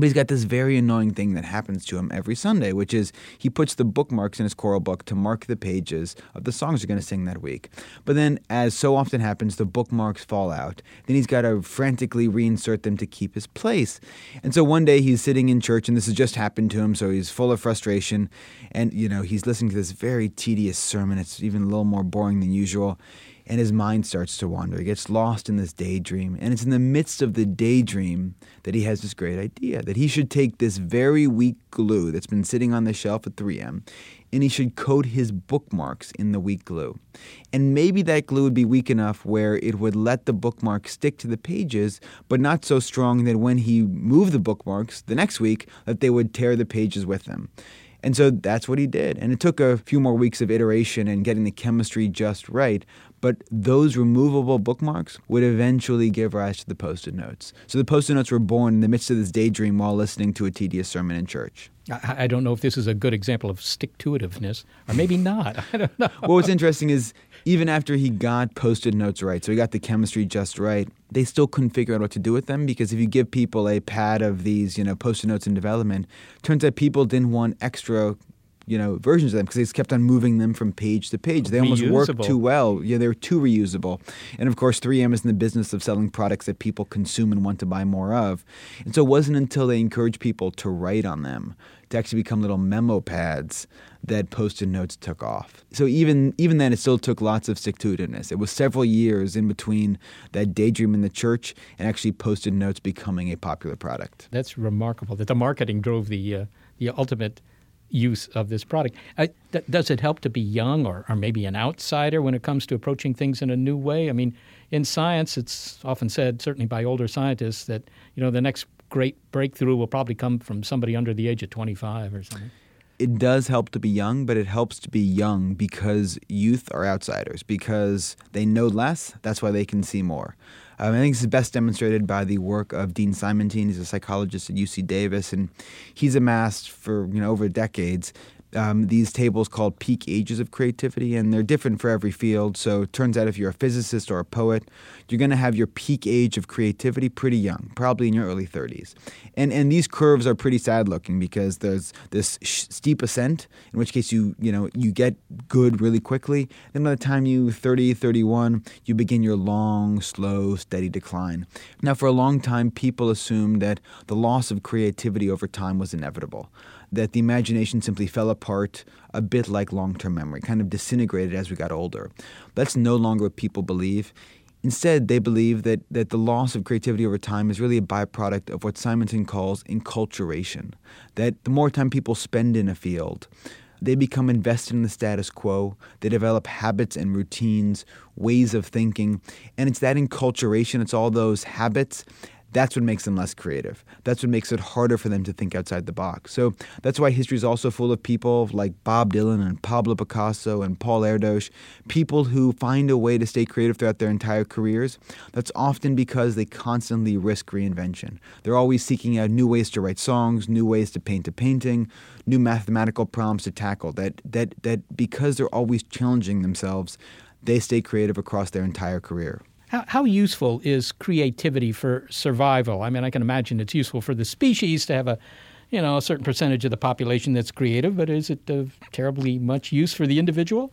but he's got this very annoying thing that happens to him every Sunday, which is he puts the bookmarks in his choral book to mark the pages of the songs he's going to sing that week. But then, as so often happens, the bookmarks fall out. Then he's got to frantically reinsert them to keep his place. And so one day he's sitting in church, and this has just happened to him, so he's full of frustration. And, you know, he's listening to this very tedious sermon. It's even a little more boring than usual and his mind starts to wander. He gets lost in this daydream. And it's in the midst of the daydream that he has this great idea that he should take this very weak glue that's been sitting on the shelf at 3M and he should coat his bookmarks in the weak glue. And maybe that glue would be weak enough where it would let the bookmarks stick to the pages, but not so strong that when he moved the bookmarks the next week that they would tear the pages with them. And so that's what he did. And it took a few more weeks of iteration and getting the chemistry just right, but those removable bookmarks would eventually give rise to the post it notes. So the post it notes were born in the midst of this daydream while listening to a tedious sermon in church. I, I don't know if this is a good example of stick to itiveness, or maybe not. (laughs) I don't know. well, what's interesting is even after he got post it notes right, so he got the chemistry just right, they still couldn't figure out what to do with them because if you give people a pad of these, you know, post it notes in development, turns out people didn't want extra you know versions of them because they just kept on moving them from page to page. They almost worked too well. Yeah, they were too reusable. And of course, 3M is in the business of selling products that people consume and want to buy more of. And so it wasn't until they encouraged people to write on them to actually become little memo pads that post-it notes took off. So even even then, it still took lots of stick-to-itiveness. It was several years in between that daydream in the church and actually post-it notes becoming a popular product. That's remarkable that the marketing drove the uh, the ultimate use of this product. Uh, th- does it help to be young or, or maybe an outsider when it comes to approaching things in a new way? I mean, in science, it's often said, certainly by older scientists, that you know the next great breakthrough will probably come from somebody under the age of 25 or something. It does help to be young, but it helps to be young because youth are outsiders, because they know less, that's why they can see more. Um, I think this is best demonstrated by the work of Dean Simonton. He's a psychologist at UC Davis, and he's amassed for you know over decades um, these tables called peak ages of creativity, and they're different for every field. So it turns out if you're a physicist or a poet, you're going to have your peak age of creativity pretty young, probably in your early 30s. And and these curves are pretty sad looking because there's this sh- steep ascent, in which case you you know you get good really quickly. Then by the time you 30, 31, you begin your long, slow, steady decline. Now, for a long time, people assumed that the loss of creativity over time was inevitable that the imagination simply fell apart a bit like long term memory, kind of disintegrated as we got older. That's no longer what people believe. Instead, they believe that, that the loss of creativity over time is really a byproduct of what Simonton calls enculturation. That the more time people spend in a field, they become invested in the status quo. They develop habits and routines, ways of thinking. And it's that enculturation, it's all those habits that's what makes them less creative. That's what makes it harder for them to think outside the box. So that's why history is also full of people like Bob Dylan and Pablo Picasso and Paul Erdős, people who find a way to stay creative throughout their entire careers. That's often because they constantly risk reinvention. They're always seeking out new ways to write songs, new ways to paint a painting, new mathematical problems to tackle. That that that because they're always challenging themselves, they stay creative across their entire career. How, how useful is creativity for survival? I mean, I can imagine it's useful for the species to have a, you know, a certain percentage of the population that's creative, but is it of terribly much use for the individual?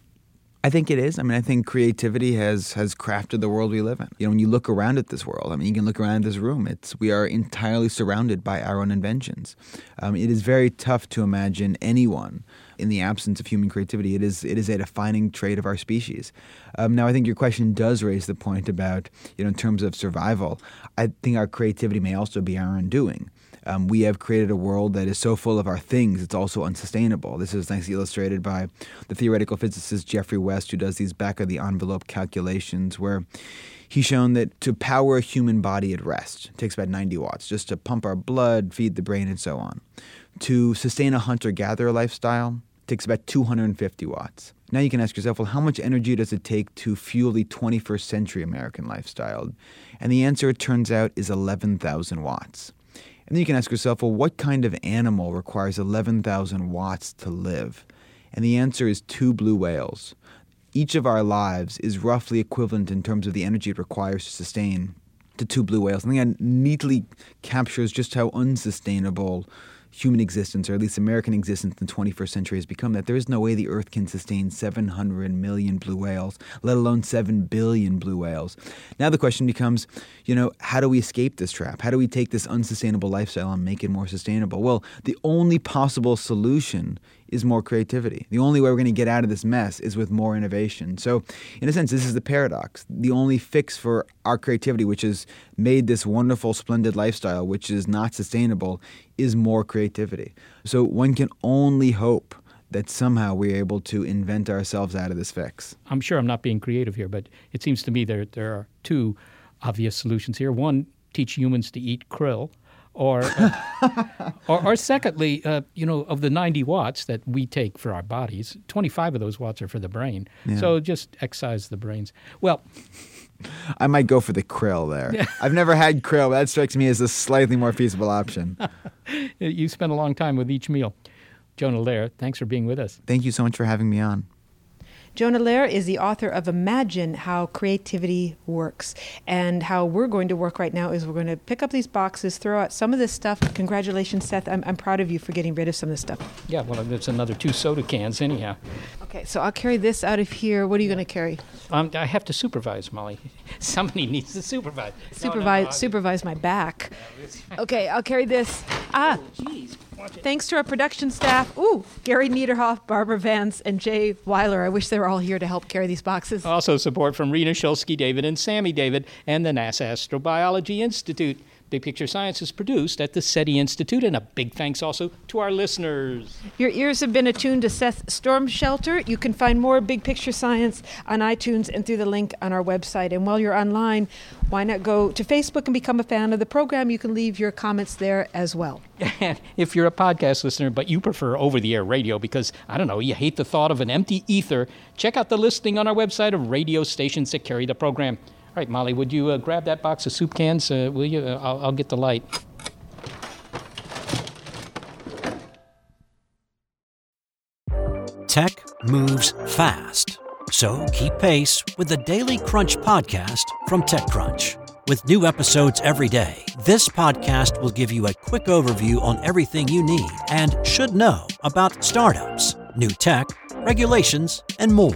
I think it is. I mean, I think creativity has has crafted the world we live in. You know, when you look around at this world, I mean, you can look around this room. It's we are entirely surrounded by our own inventions. Um, it is very tough to imagine anyone in the absence of human creativity. It is it is a defining trait of our species. Um, now, I think your question does raise the point about you know in terms of survival. I think our creativity may also be our undoing. Um, we have created a world that is so full of our things, it's also unsustainable. This is nicely illustrated by the theoretical physicist Geoffrey West, who does these back of the envelope calculations where he's shown that to power a human body at rest takes about 90 watts, just to pump our blood, feed the brain, and so on. To sustain a hunter gatherer lifestyle takes about 250 watts. Now you can ask yourself, well, how much energy does it take to fuel the 21st century American lifestyle? And the answer, it turns out, is 11,000 watts. And then you can ask yourself, well, what kind of animal requires 11,000 watts to live? And the answer is two blue whales. Each of our lives is roughly equivalent in terms of the energy it requires to sustain to two blue whales. Think that neatly captures just how unsustainable human existence, or at least American existence in the 21st century, has become that there is no way the Earth can sustain 700 million blue whales, let alone 7 billion blue whales. Now the question becomes, you know, how do we escape this trap? How do we take this unsustainable lifestyle and make it more sustainable? Well, the only possible solution is more creativity. The only way we're going to get out of this mess is with more innovation. So, in a sense, this is the paradox. The only fix for our creativity, which has made this wonderful, splendid lifestyle, which is not sustainable, is more creativity. So, one can only hope that somehow we're able to invent ourselves out of this fix. I'm sure I'm not being creative here, but it seems to me there, there are two obvious solutions here. One, teach humans to eat krill or, uh, (laughs) or, or, secondly, uh, you know, of the 90 watts that we take for our bodies, 25 of those watts are for the brain. Yeah. So just excise the brains. Well, I might go for the krill there. I've never had krill. But that strikes me as a slightly more feasible option. (laughs) you spend a long time with each meal. Jonah Lehrer, thanks for being with us. Thank you so much for having me on. Jonah Lehrer is the author of Imagine How Creativity Works. And how we're going to work right now is we're going to pick up these boxes, throw out some of this stuff. Congratulations, Seth. I'm, I'm proud of you for getting rid of some of this stuff. Yeah, well, there's another two soda cans, anyhow. Okay, so I'll carry this out of here. What are you going to carry? Um, I have to supervise, Molly. (laughs) Somebody needs to supervise. Supervise, no, no, supervise my back. (laughs) okay, I'll carry this. Ah, oh, Thanks to our production staff. Ooh, Gary Niederhoff, Barbara Vance, and Jay Weiler. I wish they were all here to help carry these boxes. Also, support from Rena Shulsky David and Sammy David and the NASA Astrobiology Institute. Big Picture Science is produced at the SETI Institute, and a big thanks also to our listeners. Your ears have been attuned to Seth Storm Shelter. You can find more Big Picture Science on iTunes and through the link on our website. And while you're online, why not go to Facebook and become a fan of the program? You can leave your comments there as well. And (laughs) if you're a podcast listener, but you prefer over the air radio because, I don't know, you hate the thought of an empty ether, check out the listing on our website of radio stations that carry the program right, Molly, would you uh, grab that box of soup cans? Uh, will you? Uh, I'll, I'll get the light. Tech moves fast. So keep pace with the Daily Crunch podcast from TechCrunch. With new episodes every day, this podcast will give you a quick overview on everything you need and should know about startups, new tech, regulations, and more.